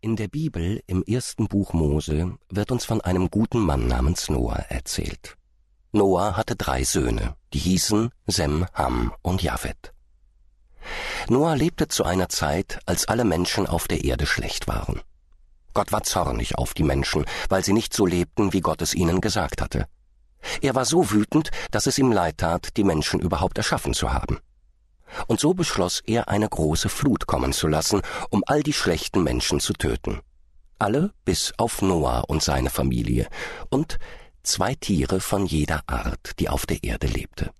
In der Bibel im ersten Buch Mose wird uns von einem guten Mann namens Noah erzählt. Noah hatte drei Söhne, die hießen Sem, Ham und Japhet. Noah lebte zu einer Zeit, als alle Menschen auf der Erde schlecht waren. Gott war zornig auf die Menschen, weil sie nicht so lebten, wie Gott es ihnen gesagt hatte. Er war so wütend, dass es ihm leid tat, die Menschen überhaupt erschaffen zu haben. Und so beschloss er, eine große Flut kommen zu lassen, um all die schlechten Menschen zu töten. Alle bis auf Noah und seine Familie und zwei Tiere von jeder Art, die auf der Erde lebte.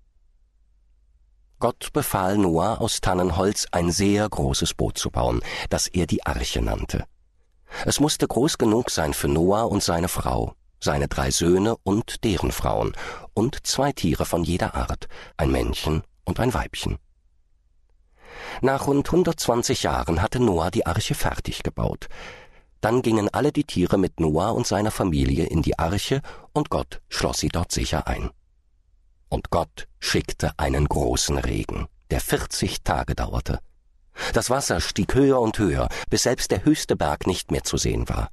Gott befahl Noah aus Tannenholz ein sehr großes Boot zu bauen, das er die Arche nannte. Es musste groß genug sein für Noah und seine Frau, seine drei Söhne und deren Frauen und zwei Tiere von jeder Art, ein Männchen und ein Weibchen. Nach rund 120 Jahren hatte Noah die Arche fertig gebaut. Dann gingen alle die Tiere mit Noah und seiner Familie in die Arche und Gott schloss sie dort sicher ein. Und Gott schickte einen großen Regen, der 40 Tage dauerte. Das Wasser stieg höher und höher, bis selbst der höchste Berg nicht mehr zu sehen war.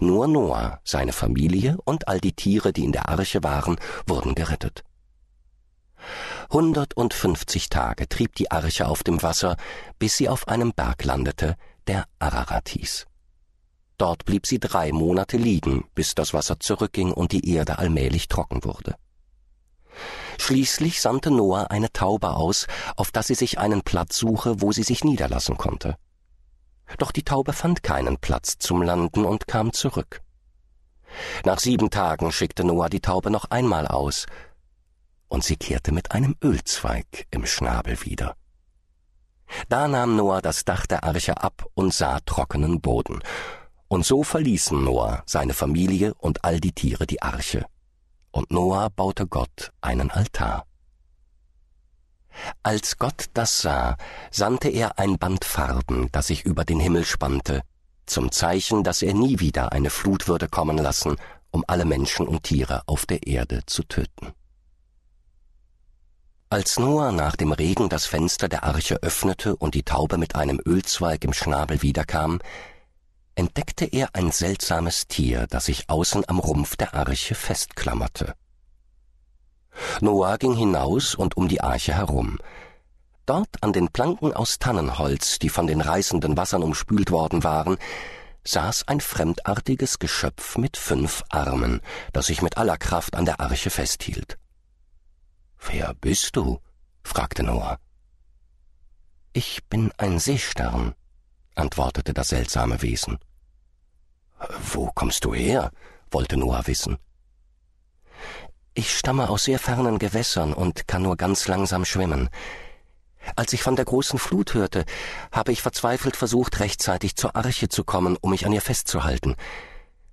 Nur Noah, seine Familie und all die Tiere, die in der Arche waren, wurden gerettet. 150 Tage trieb die Arche auf dem Wasser, bis sie auf einem Berg landete, der Ararat hieß. Dort blieb sie drei Monate liegen, bis das Wasser zurückging und die Erde allmählich trocken wurde. Schließlich sandte Noah eine Taube aus, auf dass sie sich einen Platz suche, wo sie sich niederlassen konnte. Doch die Taube fand keinen Platz zum Landen und kam zurück. Nach sieben Tagen schickte Noah die Taube noch einmal aus, und sie kehrte mit einem Ölzweig im Schnabel wieder. Da nahm Noah das Dach der Arche ab und sah trockenen Boden, und so verließen Noah, seine Familie und all die Tiere die Arche. Und Noah baute Gott einen Altar. Als Gott das sah, sandte er ein Band Farben, das sich über den Himmel spannte, zum Zeichen, dass er nie wieder eine Flut würde kommen lassen, um alle Menschen und Tiere auf der Erde zu töten. Als Noah nach dem Regen das Fenster der Arche öffnete und die Taube mit einem Ölzweig im Schnabel wiederkam, entdeckte er ein seltsames Tier, das sich außen am Rumpf der Arche festklammerte. Noah ging hinaus und um die Arche herum. Dort an den Planken aus Tannenholz, die von den reißenden Wassern umspült worden waren, saß ein fremdartiges Geschöpf mit fünf Armen, das sich mit aller Kraft an der Arche festhielt. Wer bist du? fragte Noah. Ich bin ein Seestern, antwortete das seltsame Wesen. Wo kommst du her? wollte Noah wissen. Ich stamme aus sehr fernen Gewässern und kann nur ganz langsam schwimmen. Als ich von der großen Flut hörte, habe ich verzweifelt versucht, rechtzeitig zur Arche zu kommen, um mich an ihr festzuhalten.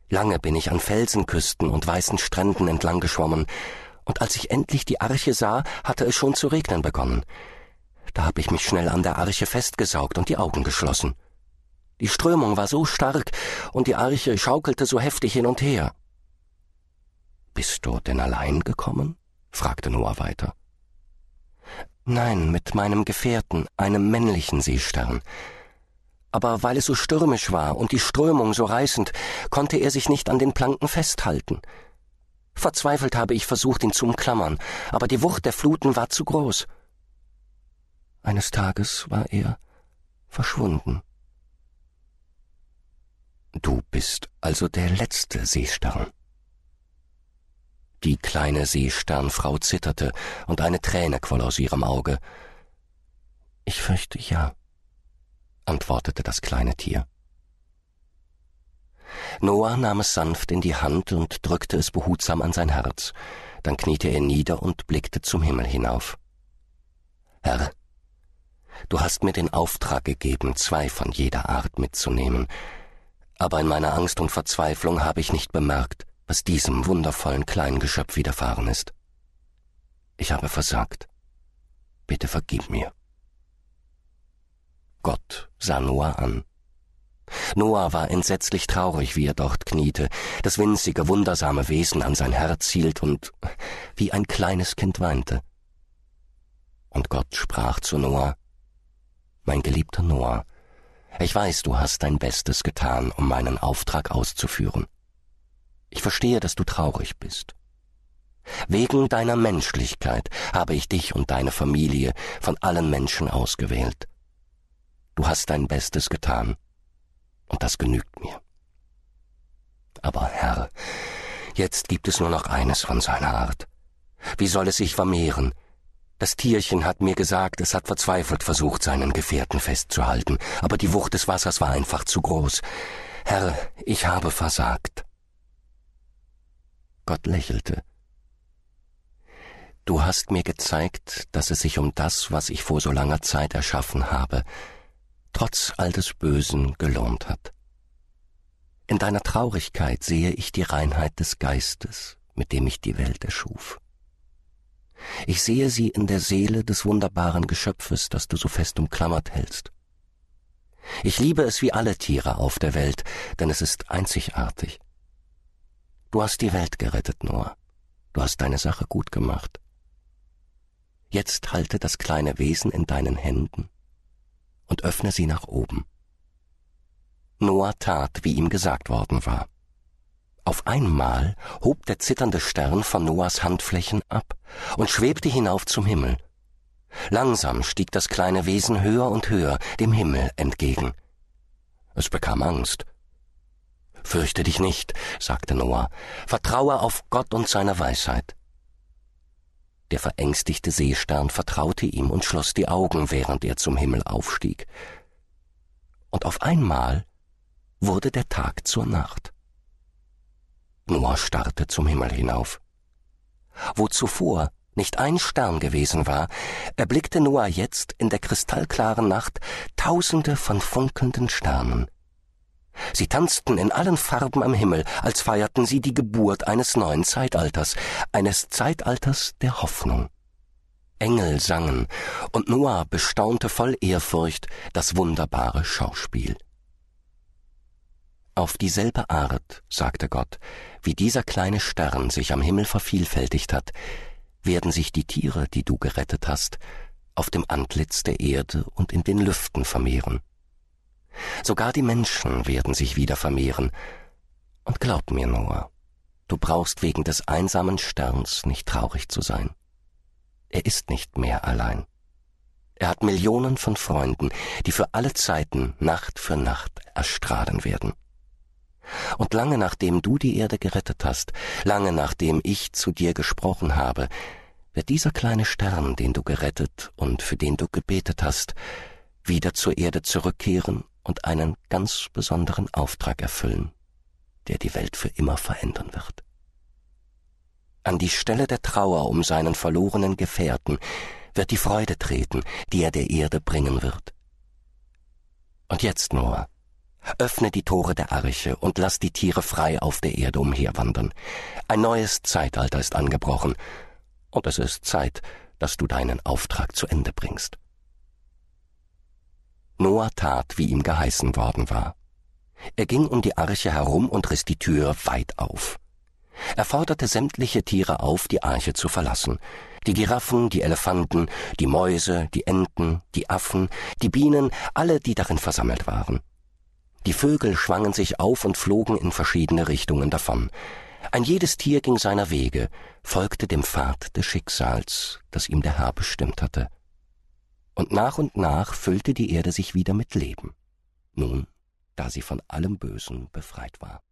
Lange bin ich an Felsenküsten und weißen Stränden entlang geschwommen und als ich endlich die Arche sah, hatte es schon zu regnen begonnen. Da habe ich mich schnell an der Arche festgesaugt und die Augen geschlossen. Die Strömung war so stark und die Arche schaukelte so heftig hin und her. Bist du denn allein gekommen? fragte Noah weiter. Nein, mit meinem Gefährten, einem männlichen Seestern. Aber weil es so stürmisch war und die Strömung so reißend, konnte er sich nicht an den Planken festhalten. Verzweifelt habe ich versucht, ihn zu umklammern, aber die Wucht der Fluten war zu groß. Eines Tages war er verschwunden. Du bist also der letzte Seestern. Die kleine Seesternfrau zitterte, und eine Träne quoll aus ihrem Auge. Ich fürchte ja, antwortete das kleine Tier. Noah nahm es sanft in die Hand und drückte es behutsam an sein Herz. Dann kniete er nieder und blickte zum Himmel hinauf. Herr, du hast mir den Auftrag gegeben, zwei von jeder Art mitzunehmen, aber in meiner Angst und Verzweiflung habe ich nicht bemerkt, was diesem wundervollen kleinen Geschöpf widerfahren ist. Ich habe versagt. Bitte vergib mir. Gott sah Noah an. Noah war entsetzlich traurig, wie er dort kniete, das winzige, wundersame Wesen an sein Herz hielt und wie ein kleines Kind weinte. Und Gott sprach zu Noah, Mein geliebter Noah, Ich weiß, du hast dein Bestes getan, um meinen Auftrag auszuführen. Ich verstehe, dass du traurig bist. Wegen deiner Menschlichkeit habe ich dich und deine Familie von allen Menschen ausgewählt. Du hast dein Bestes getan, und das genügt mir. Aber Herr, jetzt gibt es nur noch eines von seiner Art. Wie soll es sich vermehren? Das Tierchen hat mir gesagt, es hat verzweifelt versucht, seinen Gefährten festzuhalten, aber die Wucht des Wassers war einfach zu groß. Herr, ich habe versagt. Gott lächelte. Du hast mir gezeigt, dass es sich um das, was ich vor so langer Zeit erschaffen habe, trotz all des Bösen gelohnt hat. In deiner Traurigkeit sehe ich die Reinheit des Geistes, mit dem ich die Welt erschuf. Ich sehe sie in der Seele des wunderbaren Geschöpfes, das du so fest umklammert hältst. Ich liebe es wie alle Tiere auf der Welt, denn es ist einzigartig. Du hast die Welt gerettet, Noah. Du hast deine Sache gut gemacht. Jetzt halte das kleine Wesen in deinen Händen und öffne sie nach oben. Noah tat, wie ihm gesagt worden war. Auf einmal hob der zitternde Stern von Noahs Handflächen ab und schwebte hinauf zum Himmel. Langsam stieg das kleine Wesen höher und höher dem Himmel entgegen. Es bekam Angst Fürchte dich nicht, sagte Noah, vertraue auf Gott und seine Weisheit. Der verängstigte Seestern vertraute ihm und schloss die Augen, während er zum Himmel aufstieg. Und auf einmal wurde der Tag zur Nacht. Noah starrte zum Himmel hinauf. Wo zuvor nicht ein Stern gewesen war, erblickte Noah jetzt in der kristallklaren Nacht Tausende von funkelnden Sternen. Sie tanzten in allen Farben am Himmel, als feierten sie die Geburt eines neuen Zeitalters, eines Zeitalters der Hoffnung. Engel sangen, und Noah bestaunte voll Ehrfurcht das wunderbare Schauspiel. Auf dieselbe Art, sagte Gott, wie dieser kleine Stern sich am Himmel vervielfältigt hat, werden sich die Tiere, die du gerettet hast, auf dem Antlitz der Erde und in den Lüften vermehren. Sogar die Menschen werden sich wieder vermehren. Und glaub mir, Noah, du brauchst wegen des einsamen Sterns nicht traurig zu sein. Er ist nicht mehr allein. Er hat Millionen von Freunden, die für alle Zeiten Nacht für Nacht erstrahlen werden. Und lange nachdem du die Erde gerettet hast, lange nachdem ich zu dir gesprochen habe, wird dieser kleine Stern, den du gerettet und für den du gebetet hast, wieder zur Erde zurückkehren und einen ganz besonderen Auftrag erfüllen, der die Welt für immer verändern wird. An die Stelle der Trauer um seinen verlorenen Gefährten wird die Freude treten, die er der Erde bringen wird. Und jetzt, Noah, öffne die Tore der Arche und lass die Tiere frei auf der Erde umherwandern. Ein neues Zeitalter ist angebrochen, und es ist Zeit, dass du deinen Auftrag zu Ende bringst. Noah tat, wie ihm geheißen worden war. Er ging um die Arche herum und riss die Tür weit auf. Er forderte sämtliche Tiere auf, die Arche zu verlassen. Die Giraffen, die Elefanten, die Mäuse, die Enten, die Affen, die Bienen, alle, die darin versammelt waren. Die Vögel schwangen sich auf und flogen in verschiedene Richtungen davon. Ein jedes Tier ging seiner Wege, folgte dem Pfad des Schicksals, das ihm der Herr bestimmt hatte und nach und nach füllte die Erde sich wieder mit Leben, nun, da sie von allem Bösen befreit war.